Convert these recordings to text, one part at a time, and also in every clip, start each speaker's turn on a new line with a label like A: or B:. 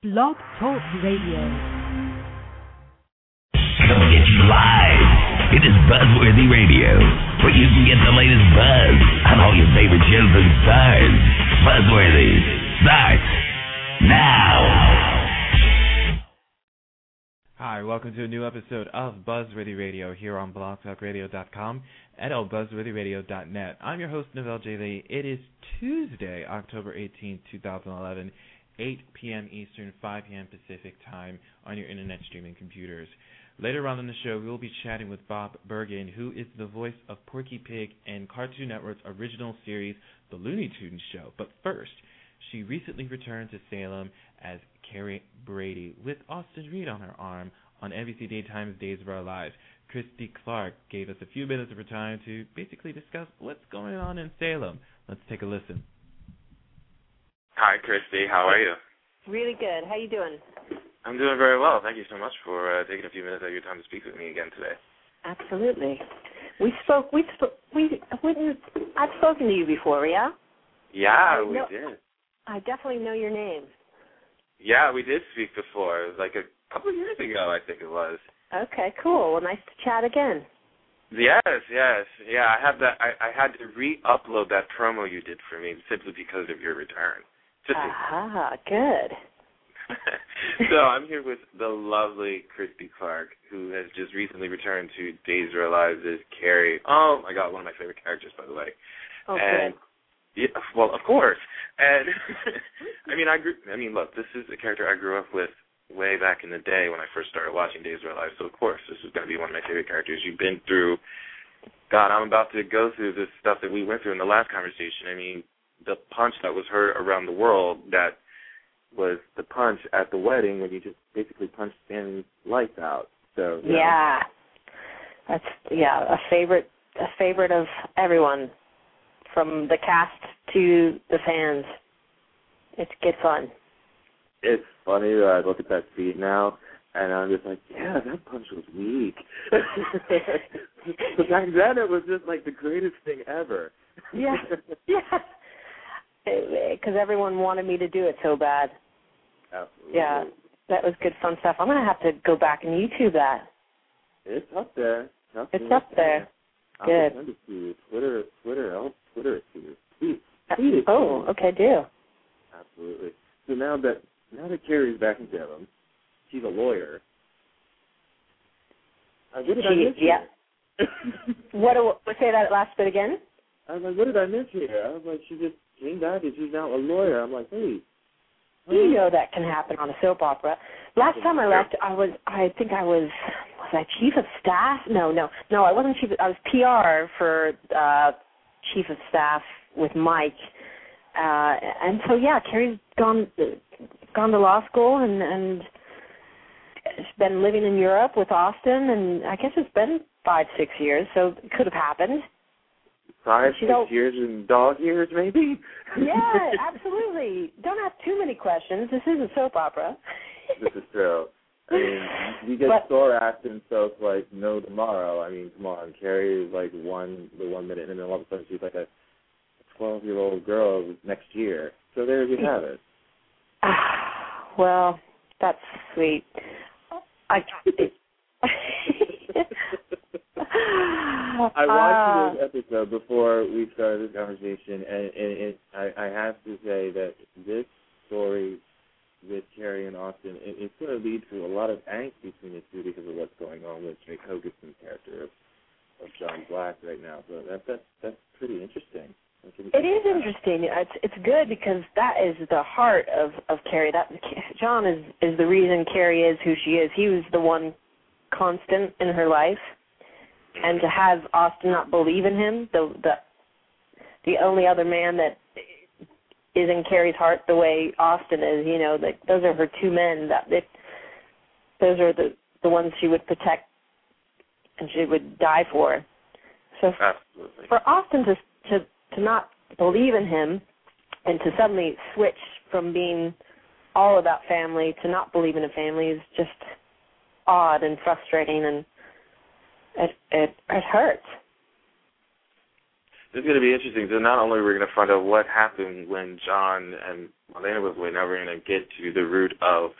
A: Blog Talk Radio.
B: Coming at you live. It is Buzzworthy Radio, where you can get the latest buzz on all your favorite shows and stars. Buzzworthy starts now.
C: Hi, welcome to a new episode of Buzzworthy Radio here on blogtalkradio.com and on buzzworthyradio.net. I'm your host, Novell J. Lee. It is Tuesday, October 18, 2011, 8 p.m. Eastern, 5 p.m. Pacific time on your internet streaming computers. Later on in the show, we will be chatting with Bob Bergen, who is the voice of Porky Pig and Cartoon Network's original series, The Looney Tunes Show. But first, she recently returned to Salem as Carrie Brady with Austin Reed on her arm on NBC Daytime's Days of Our Lives. Christie Clark gave us a few minutes of her time to basically discuss what's going on in Salem. Let's take a listen.
D: Hi, Christie. How are you?
E: Really good. How you doing?
D: I'm doing very well. Thank you so much for uh, taking a few minutes out of your time to speak with me again today.
E: Absolutely. We spoke. We spoke. We. Wouldn't, I've spoken to you before, yeah.
D: Yeah,
E: I
D: we
E: know-
D: did.
E: I definitely know your name.
D: Yeah, we did speak before. It was like a couple of years ago, I think it was.
E: Okay, cool. Well, nice to chat again.
D: Yes, yes, yeah. I have that. I, I had to re-upload that promo you did for me simply because of your return.
E: Ah, good.
D: so I'm here with the lovely Christie Clark, who has just recently returned to Days of Our Lives as Carrie. Oh my God, one of my favorite characters, by the way.
E: Oh,
D: and yeah, well, of course. And I mean, I grew. I mean, look, this is a character I grew up with way back in the day when I first started watching Days of Our Lives. So of course, this is going to be one of my favorite characters. You've been through. God, I'm about to go through this stuff that we went through in the last conversation. I mean, the punch that was heard around the world that was the punch at the wedding when you just basically punched Stanley's lights out. So you know,
E: Yeah. That's yeah a favorite a favorite of everyone, from the cast to the fans. It's good fun.
D: it's funny that I look at that feed now and I'm just like, yeah, that punch was weak. but back then it was just like the greatest thing ever.
E: Yeah. Yeah. Because everyone wanted me to do it so bad.
D: Absolutely.
E: Yeah. That was good fun stuff. I'm gonna have to go back and YouTube that.
D: It's up there. Trust
E: It's up there.
D: I'll
E: Good.
D: send it to you. Twitter, Twitter, I'll Twitter it to you. Tweet, tweet it to
E: Oh, okay, do.
D: Absolutely. So now that now that Carrie's back in Salem, she's a lawyer. Uh, what did I miss
E: yeah.
D: here?
E: What do say that last bit again?
D: I was like, what did I miss here? I was like, she just and she's now a lawyer. I'm like, hey.
E: You know that can happen on a soap opera. Last time I left, I was I think I was was I chief of staff? No, no, no. I wasn't chief. Of, I was PR for uh chief of staff with Mike. Uh and so yeah, Carrie's gone gone to law school and and been living in Europe with Austin and I guess it's been five six years, so it could have happened.
D: Five, six years in dog years, maybe?
E: Yeah, absolutely. Don't ask too many questions. This is a soap opera.
D: this is true. I mean, you get
E: But-
D: sore acting stuff like no tomorrow. I mean, come on, Carrie is like one the one minute, and then all of a sudden she's like a twelve year old girl next year. So there you have it.
E: Ah, well, that's sweet. I.
D: I watched ah. this episode before we started this conversation, and, and it, I, I have to say that this story with Carrie and Austin, it, it's going to lead to a lot of angst between the two because of what's going on with Drake Hogestyn's character of, of John Black right now. So that, that that's pretty interesting. What can you
E: It is interesting. It's it's good because that is the heart of of Carrie. That John is is the reason Carrie is who she is. He was the one constant in her life, and to have Austin not believe in him, the the the only other man that is in Carrie's heart the way Austin is, you know, like those are her two men. That they, those are the the ones she would protect and she would die for. So
D: Absolutely.
E: for Austin to to to not believe in him and to suddenly switch from being all about family to not believe in a family is just odd and frustrating and it it it hurts.
F: this is going to be interesting. So not only are we going to find out what happened when John and Marlena was away, now we're going to get to the root of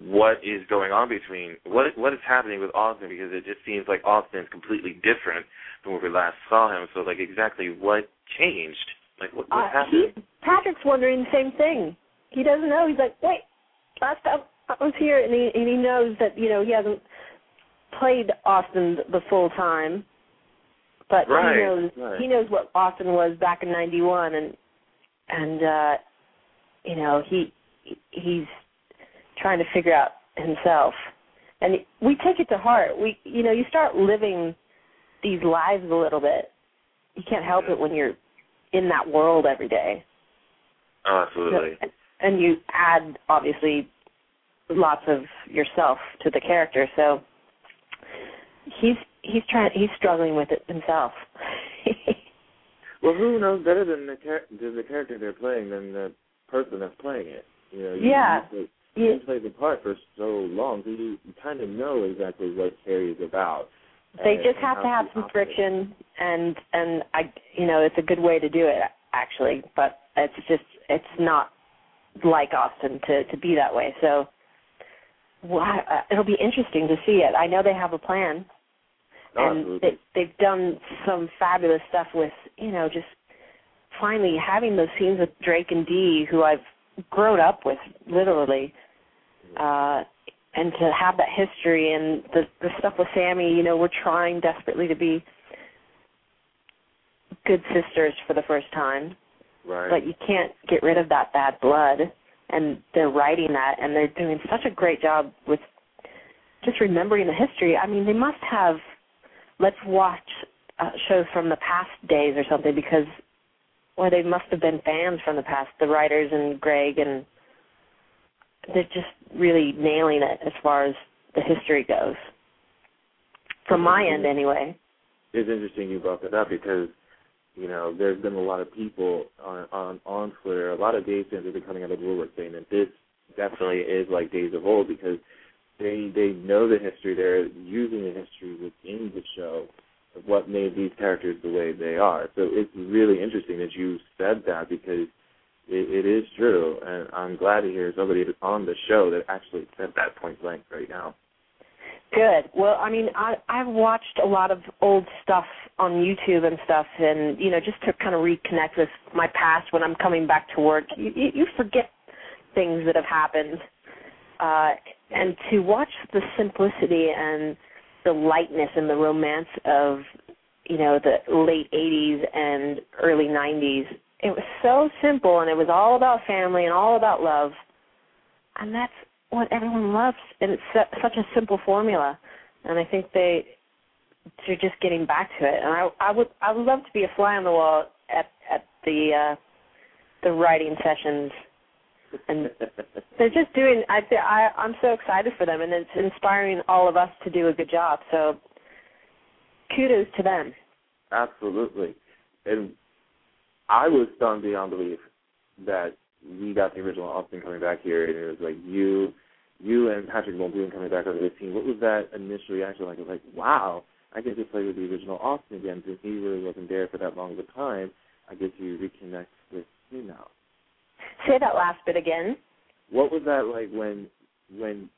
F: what is going on between what what is happening with Austin because it just seems like Austin is completely different from when we last saw him. So like exactly what changed? Like what, what
E: Uh,
F: happened?
E: he, Patrick's wondering the same thing. He doesn't know. He's like, wait, last time I was here, and he and he knows that you know he hasn't played Austin the full time, but
F: Right,
E: he knows
F: right.
E: he knows what Austin was back in '91, and and uh you know he he's trying to figure out himself, and we take it to heart. We you know you start living these lives a little bit. You can't help it when you're in that world every day.
F: Oh, absolutely.
E: And you add obviously lots of yourself to the character, so he's he's trying he's struggling with it himself.
D: Well, who knows better than the char- than the character they're playing than the person that's playing it? You know, you,
E: Yeah.
D: You,
E: you,
D: you play the part for so long, so you, you kind of know exactly what Carrie is about.
E: they
D: and-
E: just
D: and
E: have to have some
D: operates.
E: friction and and I you know it's a good way to do it actually, but it's just it's not like Austin to to be that way. So well, uh, it'll be interesting to see it. I know they have a plan. And they, they've done some fabulous stuff with you know just finally having those scenes with Drake and Dee, who I've grown up with literally, uh, and to have that history and the the stuff with Sami. You know, we're trying desperately to be good sisters for the first time,
D: right.
E: but you can't get rid of that bad blood. And they're writing that, and they're doing such a great job with just remembering the history. I mean, they must have let's watch uh, shows from the past days or something because, or they must have been fans from the past. The writers and Greg and they're just really nailing it as far as the history goes. From my end, anyway.
D: it's interesting you brought that up because you know there's been a lot of people on on on Twitter, a lot of Days fans have been coming out of the woodwork saying that this definitely is like Days of Old because they they know the history, they're using the history within the show of what made these characters the way they are. So it's really interesting that you said that because it, it is true, and I'm glad to hear somebody on the show that actually said that point blank right now.
E: Good. Well, I mean, I I've watched a lot of old stuff on YouTube and stuff, and you know, just to kind of reconnect with my past when I'm coming back to work. You you, you forget things that have happened, uh, and to watch the simplicity and the lightness and the romance of you know the late '80s and early '90s. It was so simple, and it was all about family and all about love, and that's what everyone loves, and it's such a simple formula. And I think they they're just getting back to it. And I I would I would love to be a fly on the wall at at the uh the writing sessions. And they're just doing. I I I'm so excited for them, and it's inspiring all of us to do a good job. So kudos to them.
D: Absolutely. And I was stunned beyond belief that we got the original Austin coming back here, and it was like you, you and Patrick Muldoon coming back over the team. What was that initial reaction like? It was like, wow, I get to play with the original Austin again. Since he really wasn't there for that long of a time, I get to reconnect with you now.
E: Say that last bit again.
D: What was that like when when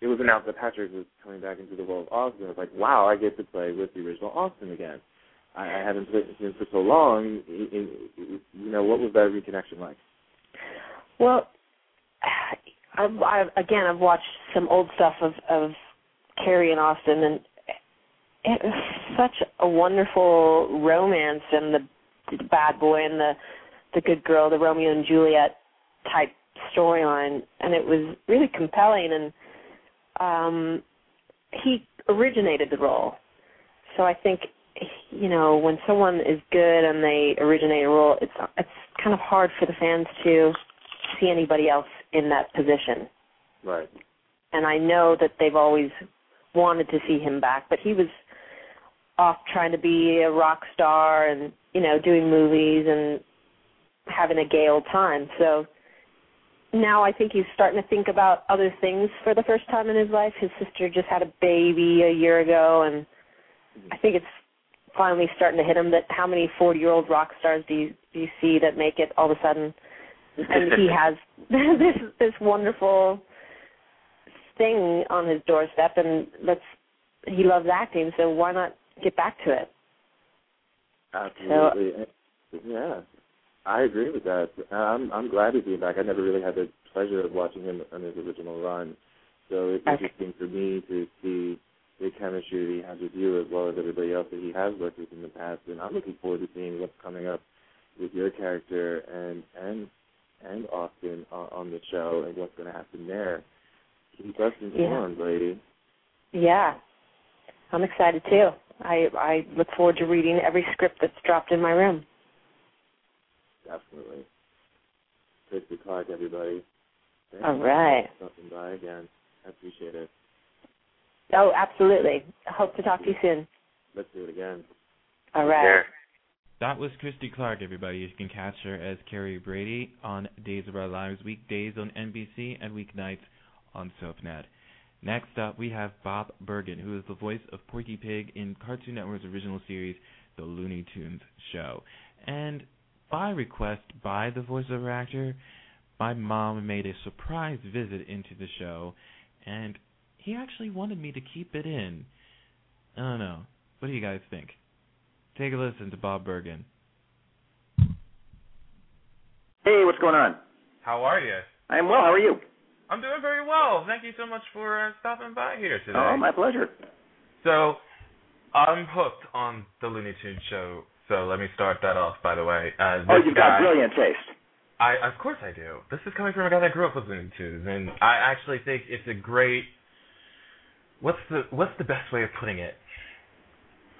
D: it was announced that Patrick was coming back into the role of Austin? It was like, wow, I get to play with the original Austin again. I, I haven't played with him for so long. It, it, you know, what was that reconnection like?
E: Well, I've, I've again I've watched some old stuff of of Carrie and Austin, and it was such a wonderful romance, and the, the bad boy and the the good girl, the Romeo and Juliet type storyline, and it was really compelling. And um, he originated the role, so I think you know when someone is good and they originate a role, it's it's kind of hard for the fans to see anybody else in that position.
D: Right.
E: And I know that they've always wanted to see him back, but he was off trying to be a rock star and, you know, doing movies and having a gay old time. So now I think he's starting to think about other things for the first time in his life. His sister just had a baby a year ago and I think it's finally starting to hit him. That how many forty-year-old rock stars do you do you see that make it all of a sudden? And he has this this wonderful thing on his doorstep, and let's he loves acting, so why not get back to it?
D: Absolutely. yeah. I agree with that. I'm I'm glad he's being back. I never really had the pleasure of watching him on his original run. So it's
E: Okay.
D: interesting for me to see the chemistry that he has with you as well as everybody else that he has worked with in the past. And I'm looking forward to seeing what's coming up with your character and and and Austin on, on the show and what's going to happen there. Keep us informed, lady.
E: Yeah, I'm excited too. I I look forward to reading every script that's dropped in my room.
D: Definitely. Christie Clark, everybody. Thank
E: All
D: you
E: right.
D: for stopping by again. I appreciate it.
E: Oh, absolutely. I hope to talk to you soon.
D: Let's do it again.
E: All right.
F: There.
C: That was Christie Clark, everybody. You can catch her as Carrie Brady on Days of Our Lives weekdays on NBC and weeknights on SoapNet. Next up, we have Bob Bergen, who is the voice of Porky Pig in Cartoon Network's original series, The Looney Tunes Show. And by request by the voiceover actor, my mom made a surprise visit into the show, and he actually wanted me to keep it in. I don't know. What do you guys think? Take a listen to Bob Bergen.
G: Hey, what's going on?
H: How are you?
G: I'm well. How are you?
H: I'm doing very well. Thank you so much for uh, stopping by here today.
G: Oh, my pleasure.
H: So, I'm hooked on the Looney Tunes show. So let me start that off. By the way, uh,
G: Oh, you've
H: guy,
G: got brilliant taste.
H: I of course I do. This is coming from a guy that grew up with Looney Tunes, and I actually think it's a great. What's the What's the best way of putting it?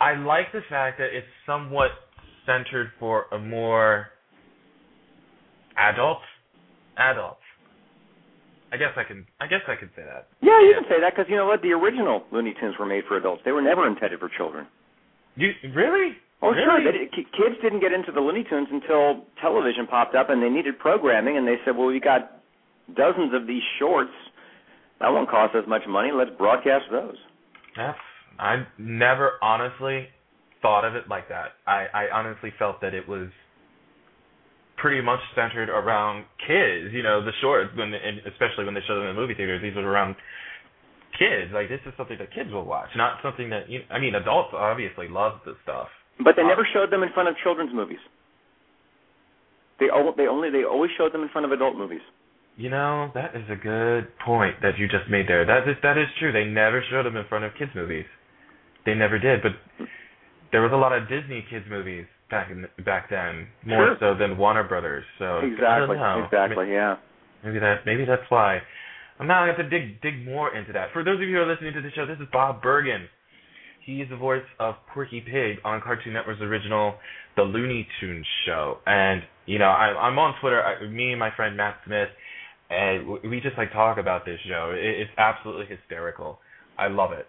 H: I like the fact that it's somewhat centered for a more adult, adult. I guess I can. I guess I could say that.
G: Yeah, you
H: Yeah.
G: can say that because you know what? The original Looney Tunes were made for adults. They were never intended for children.
H: You really?
G: Oh, sure. They, kids didn't get into the Looney Tunes until television popped up, and they needed programming. And they said, "Well, we got dozens of these shorts. That won't cost us much money. Let's broadcast those."
H: That's I never honestly thought of it like that. I, I honestly felt that it was pretty much centered around kids. You know, the shorts when and especially when they show them in the movie theaters, these are around kids. Like this is something that kids will watch, not something that you. I mean, adults obviously love this stuff.
G: But they never showed them in front of children's movies. They they only they always showed them in front of adult movies.
H: You know, that is a good point that you just made there. That is that is true. They never showed them in front of kids movies. They never did, but there was a lot of Disney kids movies back in back then, more
G: Sure.
H: so than Warner Brothers. So
G: Exactly. Exactly. Yeah.
H: Maybe that maybe that's why. I'm now going to have to dig dig more into that. For those of you who are listening to the show, this is Bob Bergen. He is the voice of Porky Pig on Cartoon Network's original The Looney Tunes show. And you know, I, I'm on Twitter. I, me and my friend Matt Smith, and we- just like talk about this show. It, it's absolutely hysterical. I love it.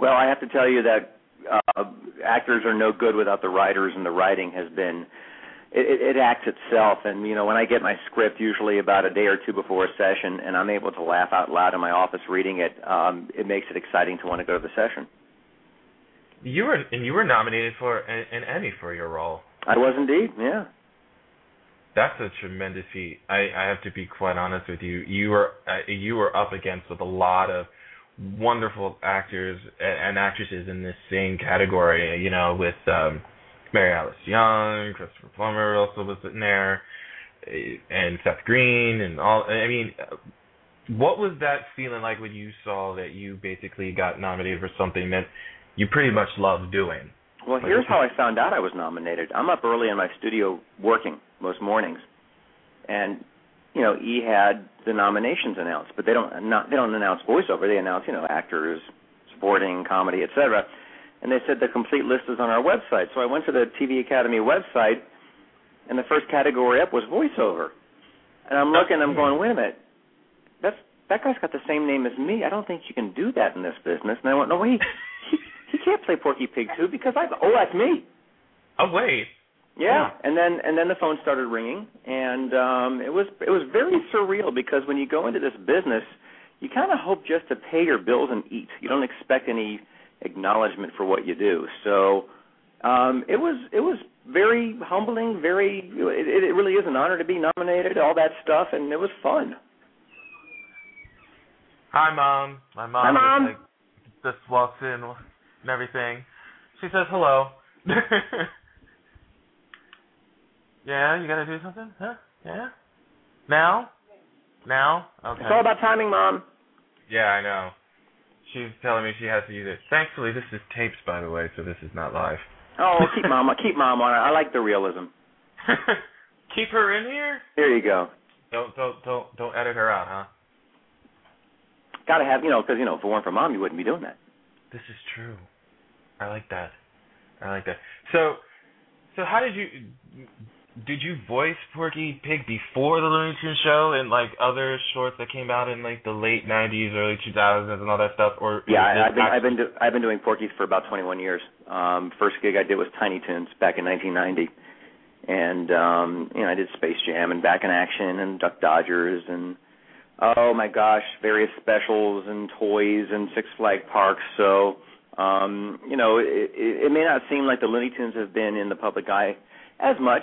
G: Well, I have to tell you that uh, actors are no good without the writers, and the writing has been it, it acts itself. And you know, when I get my script, usually about a day or two before a session, and I'm able to laugh out loud in my office reading it, um, it makes it exciting to want to go to the session.
H: You were and you were nominated for an, an Emmy for your role.
G: I was indeed, yeah.
H: That's a tremendous feat. I, I have to be quite honest with you. You were uh, you were up against with a lot of wonderful actors and, and actresses in this same category. You know, with um, Mary Alice Young, Christopher Plummer also was in there, and Seth Green, and all. I mean, what was that feeling like when you saw that you basically got nominated for something that you pretty much love doing?
G: Well, here's how I found out I was nominated. I'm up early in my studio working most mornings, and you know, E had the nominations announced, but they don't not they don't announce voiceover. They announce you know actors, supporting, comedy, etc. And they said the complete list is on our website. So I went to the TV Academy website, and the first category up was voiceover. And I'm looking, I'm going, wait a minute, that's that guy's got the same name as me. I don't think you can do that in this business. And I went, no wait, can't play Porky Pig too because I oh that's me.
H: Oh wait,
G: Yeah, and then and then the phone started ringing, and um, it was it was very surreal because when you go into this business, you kind of hope just to pay your bills and eat. You don't expect any acknowledgement for what you do. So Um, it was it was very humbling, very it, it really is an honor to be nominated, all that stuff, and it was fun.
H: Hi, mom. My mom.
G: Hi, Mom.
H: Just, like, just walks in and everything. She says hello. yeah, you gotta do something, huh? Yeah. Now? Now? Okay.
G: It's all about timing, Mom.
H: Yeah, I know. She's telling me she has to use it. Thankfully, this is tapes, by the way, so this is not live.
G: Oh, keep mom, keep mom on it. I like the realism.
H: Keep her in here.
G: There you go.
H: Don't don't don't don't edit her out, huh?
G: Got to have you know because you know if it weren't for mom, you wouldn't be doing that.
H: This is true. I like that. I like that. So, so how did you did you voice Porky Pig before the Looney Tunes show and like other shorts that came out in like the late '90s, early 2000s, and all that stuff? Or
G: Yeah, I, I've been I've been do, I've been doing Porky's for about 21 years. Um, first gig I did was Tiny Toons back in 1990, and um, you know I did Space Jam and Back in Action and Duck Dodgers and oh my gosh, various specials and toys and Six Flag Parks. So um, you know it, it, it may not seem like the Looney Tunes have been in the public eye as much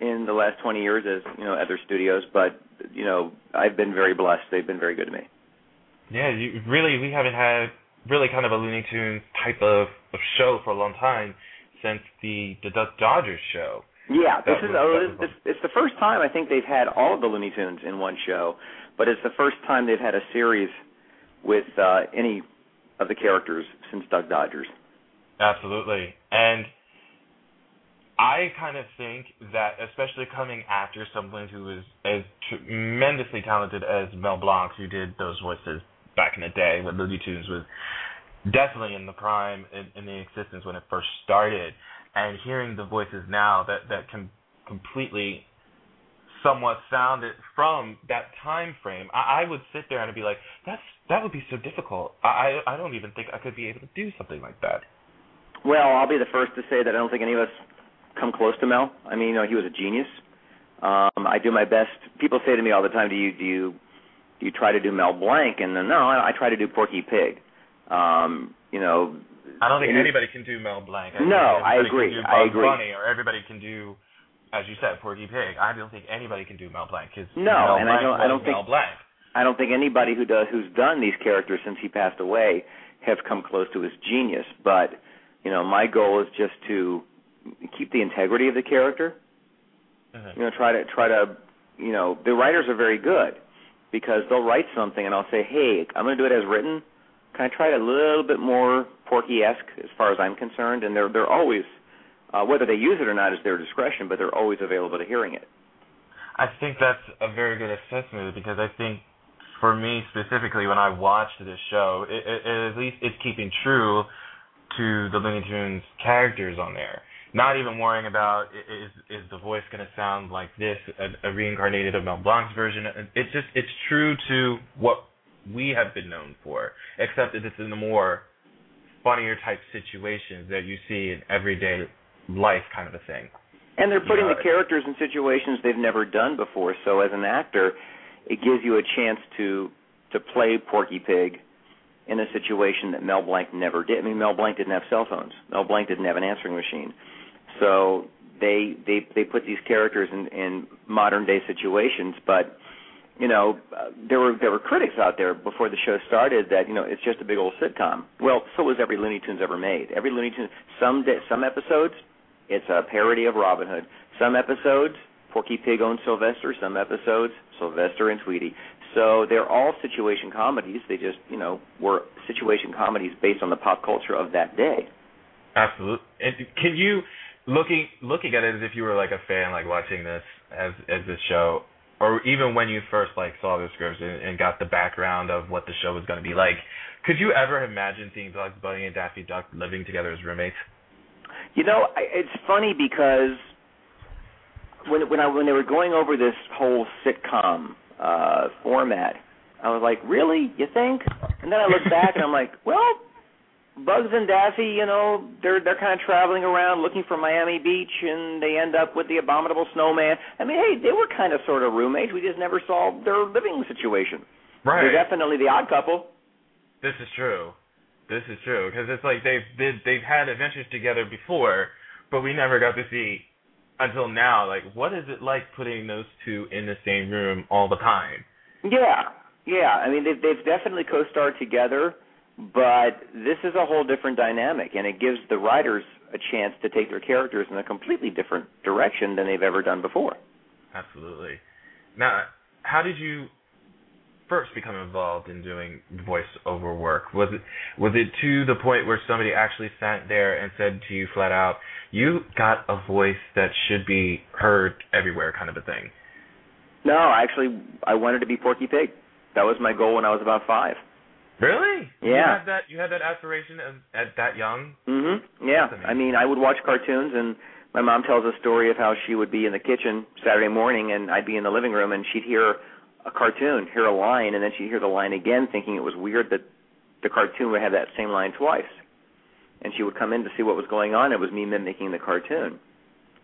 G: in the last 20 years as you know other studios, but you know I've been very blessed. They've been very good to me.
H: Yeah, you, really, we haven't had really kind of a Looney Tunes type of, of show for a long time since the the Duck Dodgers show.
G: Yeah, this
H: That
G: is
H: was-
G: oh, this, it's the first time I think they've had all of the Looney Tunes in one show, but it's the first time they've had a series with uh any of the characters since Duck Dodgers.
H: Absolutely. And I kind of think that, especially coming after someone who is as tremendously talented as Mel Blanc, who did those voices back in the day when Looney Tunes was definitely in the prime in, in the existence when it first started, and hearing the voices now that that can completely somewhat sounded from that time frame, I, I would sit there and I'd be like, "That's that would be so difficult. I I don't even think I could be able to do something like that."
G: Well, I'll be the first to say that I don't think any of us come close to Mel. I mean, you know, he was a genius. Um, I do my best. People say to me all the time, "Do you do you do you try to do Mel Blanc?" And then, no, I, I try to do Porky Pig. Um, you know,
H: I don't think anybody can do Mel Blanc. I
G: No, I agree. I agree.
H: Bunny, or everybody can do, as you said, Porky Pig. I don't think anybody can do Mel Blanc because
G: No,
H: Mel
G: and I don't- I don't think-
H: Mel Blanc.
G: I don't think anybody who does who's done these characters since he passed away have come close to his genius. But you know, my goal is just to keep the integrity of the character.
H: Mhm.
G: You know, try to try to you know the writers are very good because they'll write something and I'll say, hey, I'm going to do it as written. Can I try it a little bit more Porky-esque as far as I'm concerned? And they're they're always uh, whether they use it or not is their discretion, but they're always available to hearing it.
H: I think that's a very good assessment because I think for me specifically, when I watched this show, it, it, it at least it's keeping true to the Looney Tunes characters on there. Not even worrying about is is the voice going to sound like this, a, a reincarnated of Mel Blanc's version. It's just it's true to what we have been known for, except that it's in the more funnier type situations that you see in everyday life kind of a thing.
G: And they're putting
H: Yeah.
G: the characters in situations they've never done before. So as an actor, it gives you a chance to to play Porky Pig in a situation that Mel Blanc never did. I mean, Mel Blanc didn't have cell phones. Mel Blanc didn't have an answering machine. So they they they put these characters in in modern day situations, but you know, uh, there were there were critics out there before the show started that you know it's just a big old sitcom. Well, so was every Looney Tunes ever made. Every Looney Tunes. Some da- some episodes, it's a parody of Robin Hood. Some episodes, Porky Pig owns Sylvester. Some episodes, Sylvester and Tweety. So they're all situation comedies. They just you know were situation comedies based on the pop culture of that day.
H: Absolutely. And can you looking looking at it as if you were like a fan, like watching this as as this show, or even when you first like saw the scripts and, and got the background of what the show was going to be like, could you ever imagine seeing Bugs Bunny and Daffy Duck living together as roommates?
G: You know, I, it's funny because when when I when they were going over this whole sitcom uh format, I was like, "Really? You think?" And then I look back and I'm like, "Well, Bugs and Daffy, you know, they're they're kind of traveling around looking for Miami Beach, and they end up with the abominable snowman. I mean, hey, they were kind of sort of roommates. We just never saw their living situation.
H: Right.
G: They're definitely the odd couple.
H: This is true. This is true because it's like they've they've, they've had adventures together before, but we never got to see until now. Like, what is it like putting those two in the same room all the time?
G: Yeah, yeah. I mean, they've they've definitely co-starred together, but this is a whole different dynamic, and it gives the writers a chance to take their characters in a completely different direction than they've ever done before.
H: Absolutely. Now, how did you first become involved in doing voiceover work? Was it was it to the point where somebody actually sat there and said to you flat out, "You got a voice that should be heard everywhere," kind of a thing?
G: No, actually, I wanted to be Porky Pig. That was my goal when I was about five.
H: Really?
G: Yeah.
H: You had that you had that aspiration at, at that young?
G: Mhm. Yeah. I mean, I would watch cartoons and my mom tells a story of how she would be in the kitchen Saturday morning and I'd be in the living room and she'd hear a cartoon, hear a line and then she'd hear the line again thinking it was weird that the cartoon would have that same line twice. And she would come in to see what was going on. It was me mimicking the cartoon.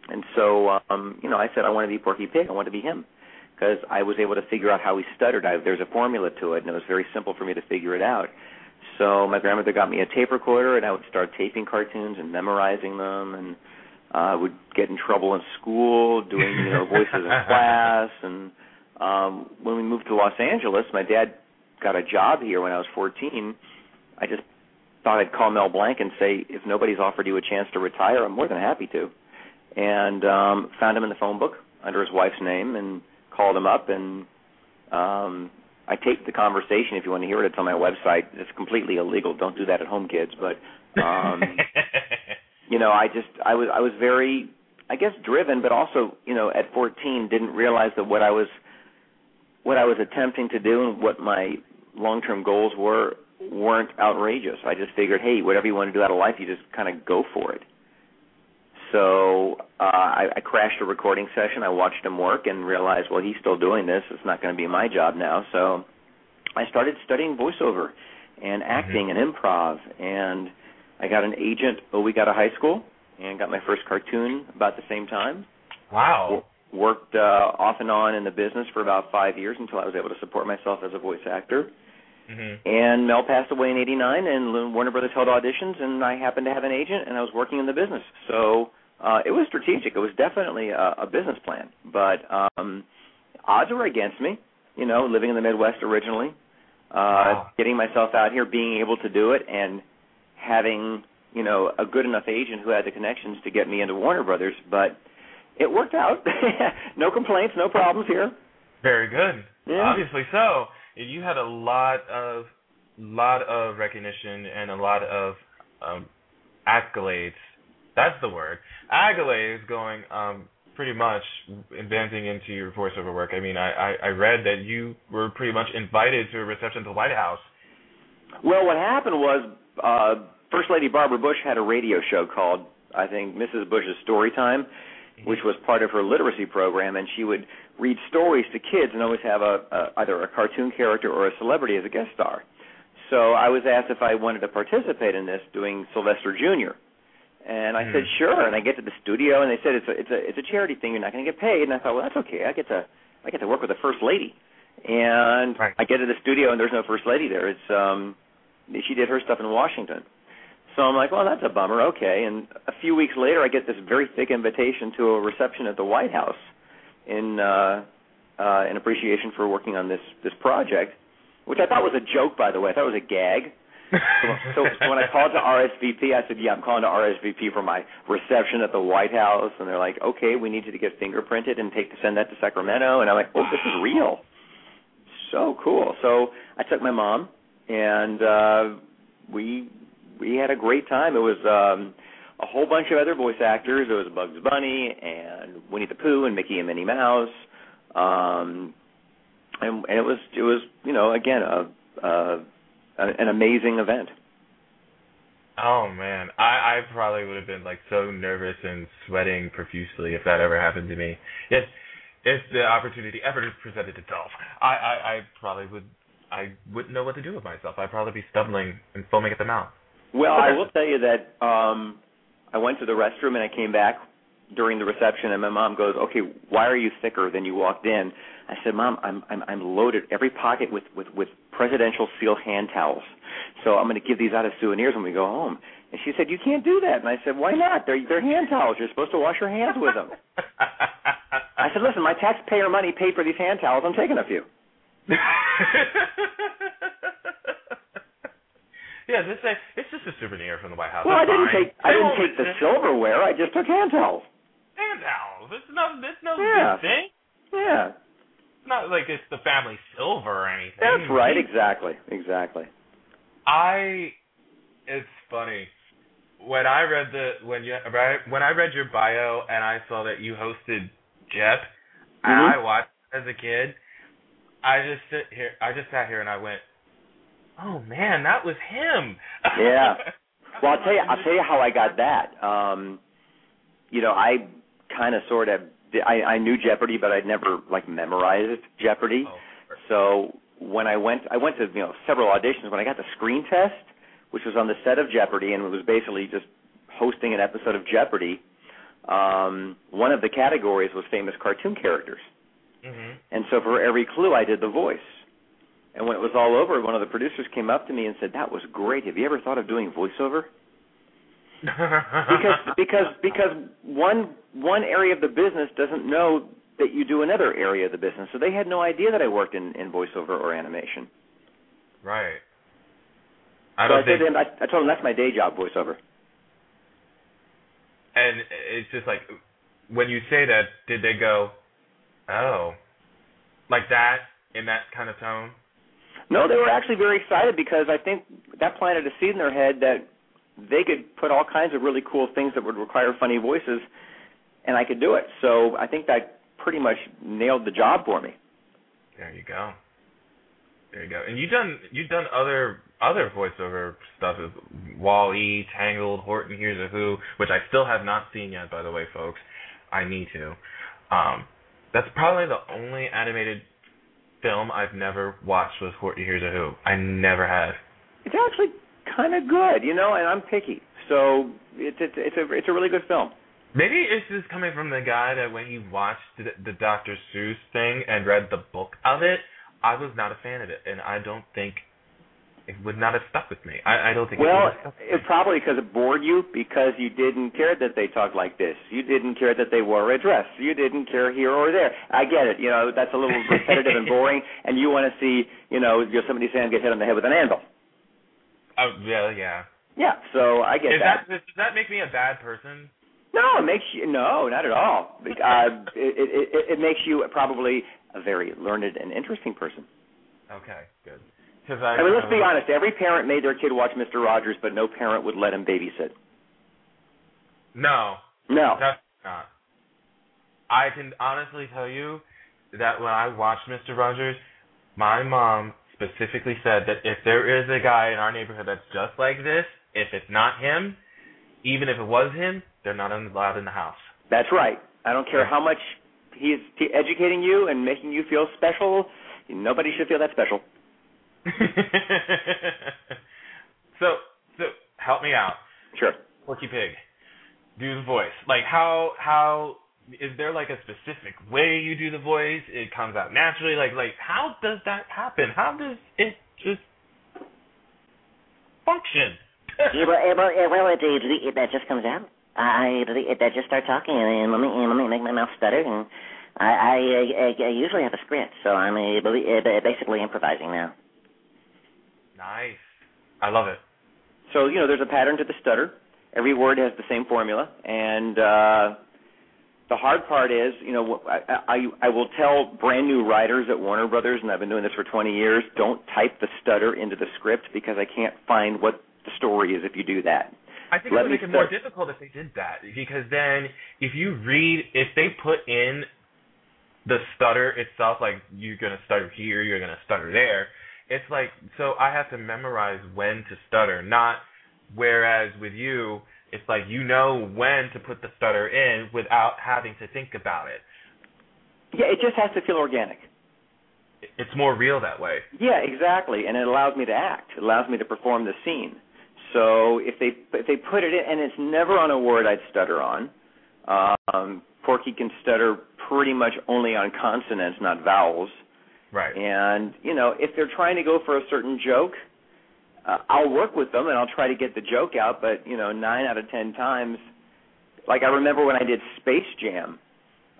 G: And so um, you know, I said I want to be Porky Pig. I want to be him because I was able to figure out how he stuttered. I, there's a formula to it, and it was very simple for me to figure it out. So my grandmother got me a tape recorder, and I would start taping cartoons and memorizing them, and I uh, would get in trouble in school doing you know voices in class. And um, when we moved to Los Angeles, my dad got a job here when I was 14. I just thought I'd call Mel Blanc and say, if nobody's offered you a chance to retire, I'm more than happy to. And um, found him in the phone book under his wife's name, and called him up and um I taped the conversation if you want to hear it it's on my website it's completely illegal don't do that at home kids but um you know I just I was I was very I guess driven but also you know at 14 didn't realize that what I was what I was attempting to do and what my long-term goals were weren't outrageous I just figured hey whatever you want to do out of life you just kind of go for it so uh, I, I crashed a recording session. I watched him work and realized, well, he's still doing this. It's not going to be my job now. So I started studying voiceover and acting
H: mm-hmm.
G: and improv. And I got an agent. Oh, we got a high school and got my first cartoon about the same time.
H: Wow.
G: Worked uh, off and on in the business for about five years until I was able to support myself as a voice actor.
H: Mm-hmm.
G: And Mel passed away in '89, and Warner Brothers held auditions, and I happened to have an agent, and I was working in the business. So uh, it was strategic. It was definitely a, a business plan, but um, odds were against me. You know, living in the Midwest originally, uh,
H: wow.
G: getting myself out here, being able to do it, and having you know a good enough agent who had the connections to get me into Warner Brothers. But it worked out. no complaints, no problems here.
H: Very good.
G: Yeah.
H: Obviously so. You had a lot of lot of recognition and a lot of um, accolades. That's the word accolades going um, pretty much advancing into your voiceover work. I mean, I, I, I read that you were pretty much invited to a reception at the White House.
G: Well, what happened was uh, First Lady Barbara Bush had a radio show called, I think, Mrs. Bush's Story Time, which was part of her literacy program, and she would read stories to kids and always have a, a either a cartoon character or a celebrity as a guest star. So I was asked if I wanted to participate in this, doing Sylvester Jr. And I
H: Hmm.
G: said sure. And I get to the studio, and they said it's a it's a it's a charity thing. You're not going to get paid. And I thought, well, that's okay. I get to I get to work with the first lady. And
H: Right.
G: I get to the studio, and there's no first lady there. It's um she did her stuff in Washington. So I'm like, well, that's a bummer. Okay. And a few weeks later, I get this very thick invitation to a reception at the White House in uh, uh, in appreciation for working on this this project, which I thought was a joke, by the way. I thought it was a gag. So, when I called to RSVP, I said, "Yeah, I'm calling to RSVP for my reception at the White House." And they're like, "Okay, we need you to get fingerprinted and take to send that to Sacramento." And I'm like, "Oh, this is real." So cool. So I took my mom, and uh, we we had a great time. It was um, a whole bunch of other voice actors. It was Bugs Bunny and Winnie the Pooh and Mickey and Minnie Mouse. Um, and, and it was it was you know again a, a an amazing event.
H: Oh man, I I probably would have been like so nervous and sweating profusely if that ever happened to me. If if the opportunity ever presented itself, I I, I probably would I wouldn't know what to do with myself. I'd probably be stumbling and foaming at the mouth.
G: Well, I will tell you that um I went to the restroom and I came back during the reception and my mom goes, "Okay, why are you thicker than you walked in?" I said, "Mom, I'm I'm I'm loaded every pocket with with with presidential seal hand towels. So I'm going to give these out as souvenirs when we go home." And she said, "You can't do that." And I said, "Why not? They're they're hand towels. You're supposed to wash your hands with them." I said, "Listen, my taxpayer money paid for these hand towels. I'm taking a few."
H: yeah, this is, it's just a souvenir from the White House.
G: Well, I didn't
H: fine.
G: take I
H: They
G: didn't take the silverware. I just took hand towels.
H: hand towels. It's no, it's no
G: Yeah.
H: big thing.
G: Yeah,
H: It's not like it's the family silver or anything.
G: that's right. Exactly, exactly.
H: I. It's funny when I read the when you right, when I read your bio and I saw that you hosted Jep and
G: Mhm.
H: I watched as a kid. I just sit here. I just sat here and I went, "Oh man, that was him."
G: Yeah. Well, I'll tell you. I'll tell you how I got that. Um, you know, I kind of sort of I, I knew Jeopardy, but I'd never like memorized Jeopardy.
H: Oh,
G: So when I went, I went to you know several auditions. When I got the screen test, which was on the set of Jeopardy, and it was basically just hosting an episode of Jeopardy. Um, one of the categories was famous cartoon characters,
H: hmm
G: and so for every clue, I did the voice. And when it was all over, one of the producers came up to me and said, "That was great. Have you ever thought of doing voiceover?" because because because one one area of the business doesn't know that you do another area of the business. So they had no idea that I worked in in voiceover or animation.
H: right. I
G: so
H: don't
G: said
H: think,
G: I, I told him that's my day job, voiceover.
H: and it's just like when you say that, did they go, "Oh," like that in that kind of tone?
G: No, they were actually very excited because I think that planted a seed in their head that they could put all kinds of really cool things that would require funny voices, and I could do it. So I think that pretty much nailed the job for me.
H: There you go. There you go. And you've done you've done other other voiceover stuff as Wall E, Tangled, Horton Hears a Who, which I still have not seen yet, by the way, folks. I need to. Um, that's probably the only animated film I've never watched was Horton Hears a Who. I never have.
G: It's actually kind of good, you know, and I'm picky, so it's it's it's a it's a really good film.
H: Maybe it's just coming from the guy that when he watched the, the Dr. Seuss thing and read the book of it, I was not a fan of it, and I don't think it would not have stuck with me. I, I don't think
G: Well,
H: it would have
G: it probably because it bored you because you didn't care that they talked like this. You didn't care that they wore a dress. You didn't care here or there. I get it. You know that's a little repetitive and boring, and you want to see you know your somebody saying get hit on the head with an anvil.
H: Oh, yeah, yeah.
G: Yeah, so I get
H: Is that does that make me a bad person?
G: No, it makes you no, not at all. Uh, it, it, it, it makes you probably a very learned and interesting person.
H: Okay, good. Because I,
G: I mean, let's be honest. Every parent made their kid watch Mister Rogers, but no parent would let him babysit.
H: No,
G: No.
H: that's not. I can honestly tell you that when I watched Mr. Rogers, my mom specifically said that if there is a guy in our neighborhood that's just like this, if it's not him, even if it was him, they're not allowed in the house.
G: That's right. I don't care how much he's educating you and making you feel special. Nobody should feel that special.
H: so, so help me out,
G: Sure.
H: Porky Pig. Do the voice. Like how how is there like a specific way you do the voice? It comes out naturally. Like like how does that happen? How does it just function?
I: Yeah, well, eh, well, eh, well it, it, it, that just comes out. I it, it, that just start talking and let me and let me make my mouth stutter and I I, I, I usually have a script, so I'm beli- uh, basically improvising now.
H: Nice. I love it.
G: So you know, there's a pattern to the stutter. Every word has the same formula, and uh, the hard part is, you know, I, I I will tell brand new writers at Warner Brothers, and I've been doing this for 20 years. Don't type the stutter into the script because I can't find what the story is if you do that.
H: I think
G: Let
H: it would make it more difficult if they did that because then if you read if they put in the stutter itself like you're gonna stutter here, you're gonna stutter there, it's like so I have to memorize when to stutter, not whereas with you it's like you know when to put the stutter in without having to think about it.
G: Yeah, it just has to feel organic.
H: It's more real that way.
G: Yeah, exactly, and it allows me to act. It allows me to perform the scene. So if they if they put it in, and it's never on a word I'd stutter on. Um, Porky can stutter pretty much only on consonants, not vowels.
H: Right.
G: And you know, if they're trying to go for a certain joke, uh, I'll work with them and I'll try to get the joke out, but you know, nine out of ten times, like I remember when I did Space Jam,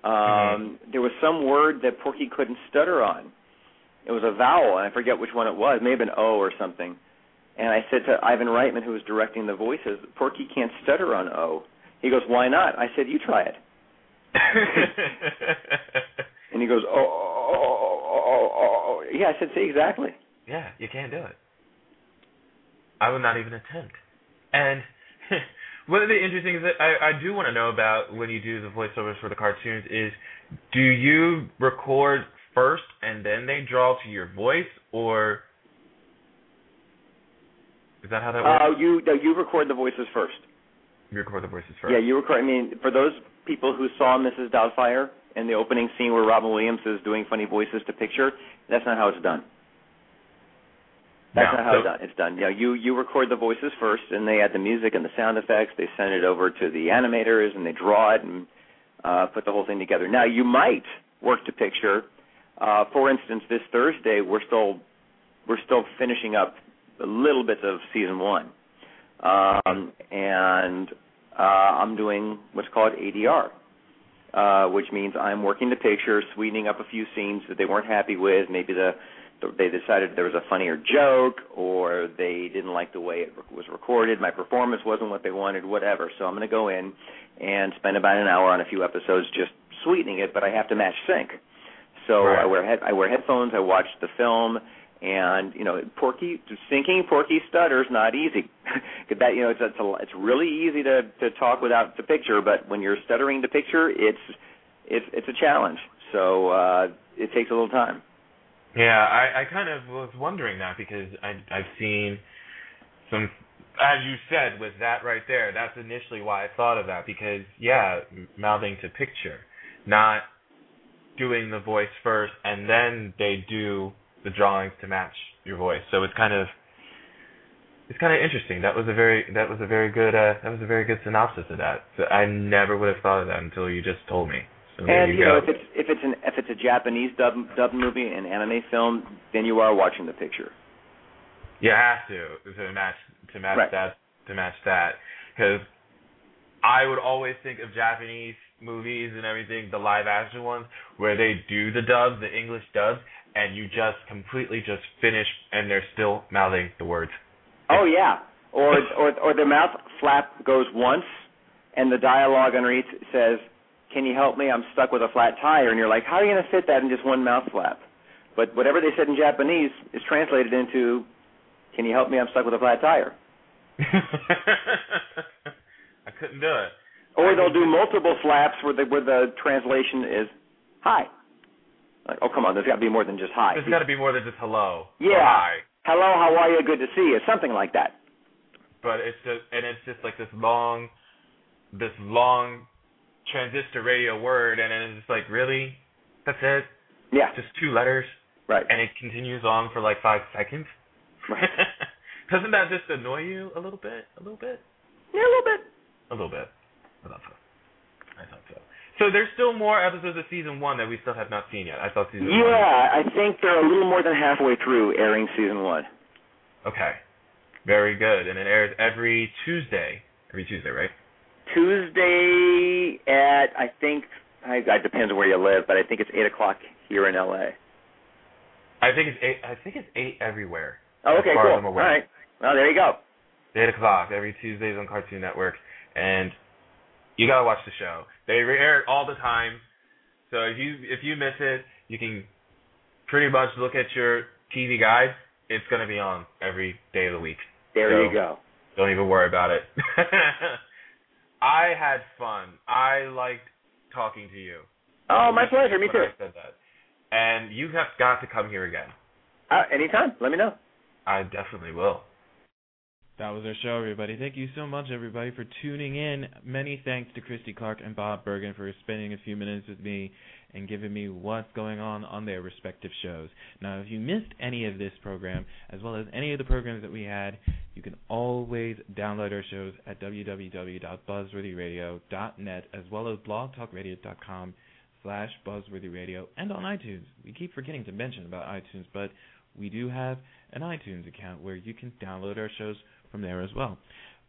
G: um,
H: Mm-hmm.
G: there was some word that Porky couldn't stutter on. It was a vowel, and I forget which one it was. It may have been O or something. And I said to Ivan Reitman, who was directing the voices, Porky can't stutter on O. He goes, Why not? I said, You try it. And he goes, Oh, oh, oh, oh, oh, oh. yeah. I said, See exactly.
H: yeah, you can't do it. I would not even attempt. And one of the interesting things that I, I do want to know about when you do the voiceovers for the cartoons is, do you record first and then they draw to your voice, or is that how that works?
G: Uh, you no, you record the voices first.
H: you record the voices first.
G: Yeah, you record. I mean, for those people who saw Mrs. Doubtfire in the opening scene where Robin Williams is doing funny voices to picture, that's not how it's done. That's
H: No,
G: not how
H: so-
G: it's done. It's done. You know, you you record the voices first, and they add the music and the sound effects. They send it over to the animators, and they draw it and uh, put the whole thing together. Now, you might work to picture. Uh, for instance, this Thursday, we're still we're still finishing up a little bits of season one, um, and uh, I'm doing what's called ADR, uh, which means I'm working the picture, sweetening up a few scenes that they weren't happy with. Maybe the, the they decided there was a funnier joke, or they didn't like the way it was recorded. My performance wasn't what they wanted, whatever. So I'm going to go in and spend about an hour on a few episodes just sweetening it, but I have to match sync. So
H: Right.
G: I wear head, I wear headphones. I watch the film, and you know, Porky syncing Porky stutters not easy. that you know, it's it's, a, it's really easy to to talk without the picture, but when you're stuttering the picture, it's it's it's a challenge. So uh, it takes a little time.
H: Yeah, I, I kind of was wondering that because I I've seen some as you said with that right there, that's initially why I thought of that because yeah, mouthing to picture, not doing the voice first and then they do the drawings to match your voice. So it's kind of it's kind of interesting. That was a very that was a very good uh that was a very good synopsis of that. So I never would have thought of that until you just told me. So there
G: and
H: you,
G: you
H: go.
G: know, if it's if it's an if it's a Japanese dub dub movie, an anime film, then you are watching the picture.
H: You have to to match to match
G: Right.
H: that to match that because I would always think of Japanese movies and everything, the live action ones, where they do the dubs, the English dubs, and you just completely just finish and they're still mouthing the words.
G: Oh yeah, or or or the mouth flap goes once, and the dialogue underneath says, "Can you help me? I'm stuck with a flat tire." And you're like, "How are you going to fit that in just one mouth flap?" But whatever they said in Japanese is translated into, "Can you help me? I'm stuck with a flat tire."
H: I couldn't do it.
G: Or they'll do multiple flaps where the where the translation is, "Hi." Like, oh come on, there's got to be more than just hi.
H: There's got to be more than just hello.
G: Yeah.
H: hi.
G: Hello, how are you? Good to see you. Something like that.
H: but it's just and it's just like this long this long transistor radio word and then it's just like really that's it
G: Yeah.
H: just two letters
G: Right.
H: and it continues on for like five seconds
G: Right.
H: doesn't that just annoy you a little bit a little bit
G: Yeah, a little bit.
H: a little bit i thought so i thought so so there's still more episodes of season one that we still have not seen yet i thought season one
G: Yeah, I think they're a little more than halfway through airing season one.
H: okay very good and it airs every tuesday every tuesday right
G: Tuesday at I think I, it depends on where you live, but I think it's eight o'clock here in LA.
H: i think it's eight i think it's eight everywhere
G: Oh, okay, cool. All right. Well, there you go.
H: eight o'clock every Tuesdays on Cartoon Network, and you gotta watch the show. They air it all the time, so if you if you miss it, you can pretty much look at your TV guide. It's gonna be on every day of the week.
G: There
H: So-
G: you go.
H: Don't even worry about it. I had fun. I liked talking to you.
G: Oh, my pleasure. Me too.
H: I said that, and you have got to come here again.
G: Uh, anytime. Let me know.
H: I definitely will.
C: That was our show, everybody. Thank you so much, everybody, for tuning in. Many thanks to Christie Clark and Bob Bergen for spending a few minutes with me and giving me what's going on on their respective shows. Now, if you missed any of this program, as well as any of the programs that we had, you can always download our shows at www.buzzworthyradio.net, as well as blogtalkradio.com slash buzzworthyradio, and on iTunes. We keep forgetting to mention about iTunes, but we do have an iTunes account where you can download our shows from there as well.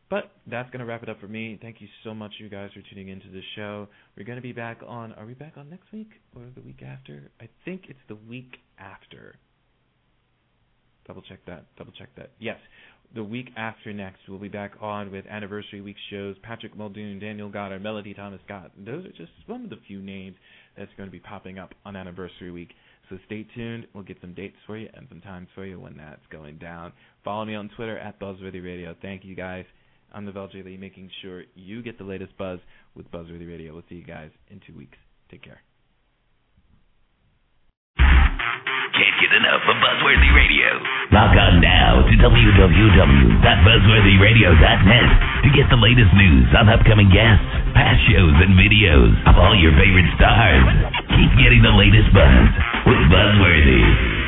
C: But that's going to wrap it up for me. Thank you so much, you guys, for tuning into the show. We're going to be back on. Are we back on next week or the week after? I think it's the week after. Double check that. Double check that. Yes, the week after next, we'll be back on with anniversary week shows. Patrick Muldoon, Daniel Goddard, Melody Thomas Scott. Those are just some of the few names that's going to be popping up on anniversary week. So stay tuned. We'll get some dates for you and some times for you when that's going down. Follow me on Twitter at Buzzworthy Radio. Thank you guys. I'm Neville J. Lee, making sure you get the latest buzz with Buzzworthy Radio. We'll see you guys in two weeks. Take care.
B: Can't get enough of Buzzworthy Radio. Log on now to www.buzzworthyradio.net to get the latest news on upcoming guests, past shows, and videos of all your favorite stars. Keep getting the latest buzz with Buzzworthy.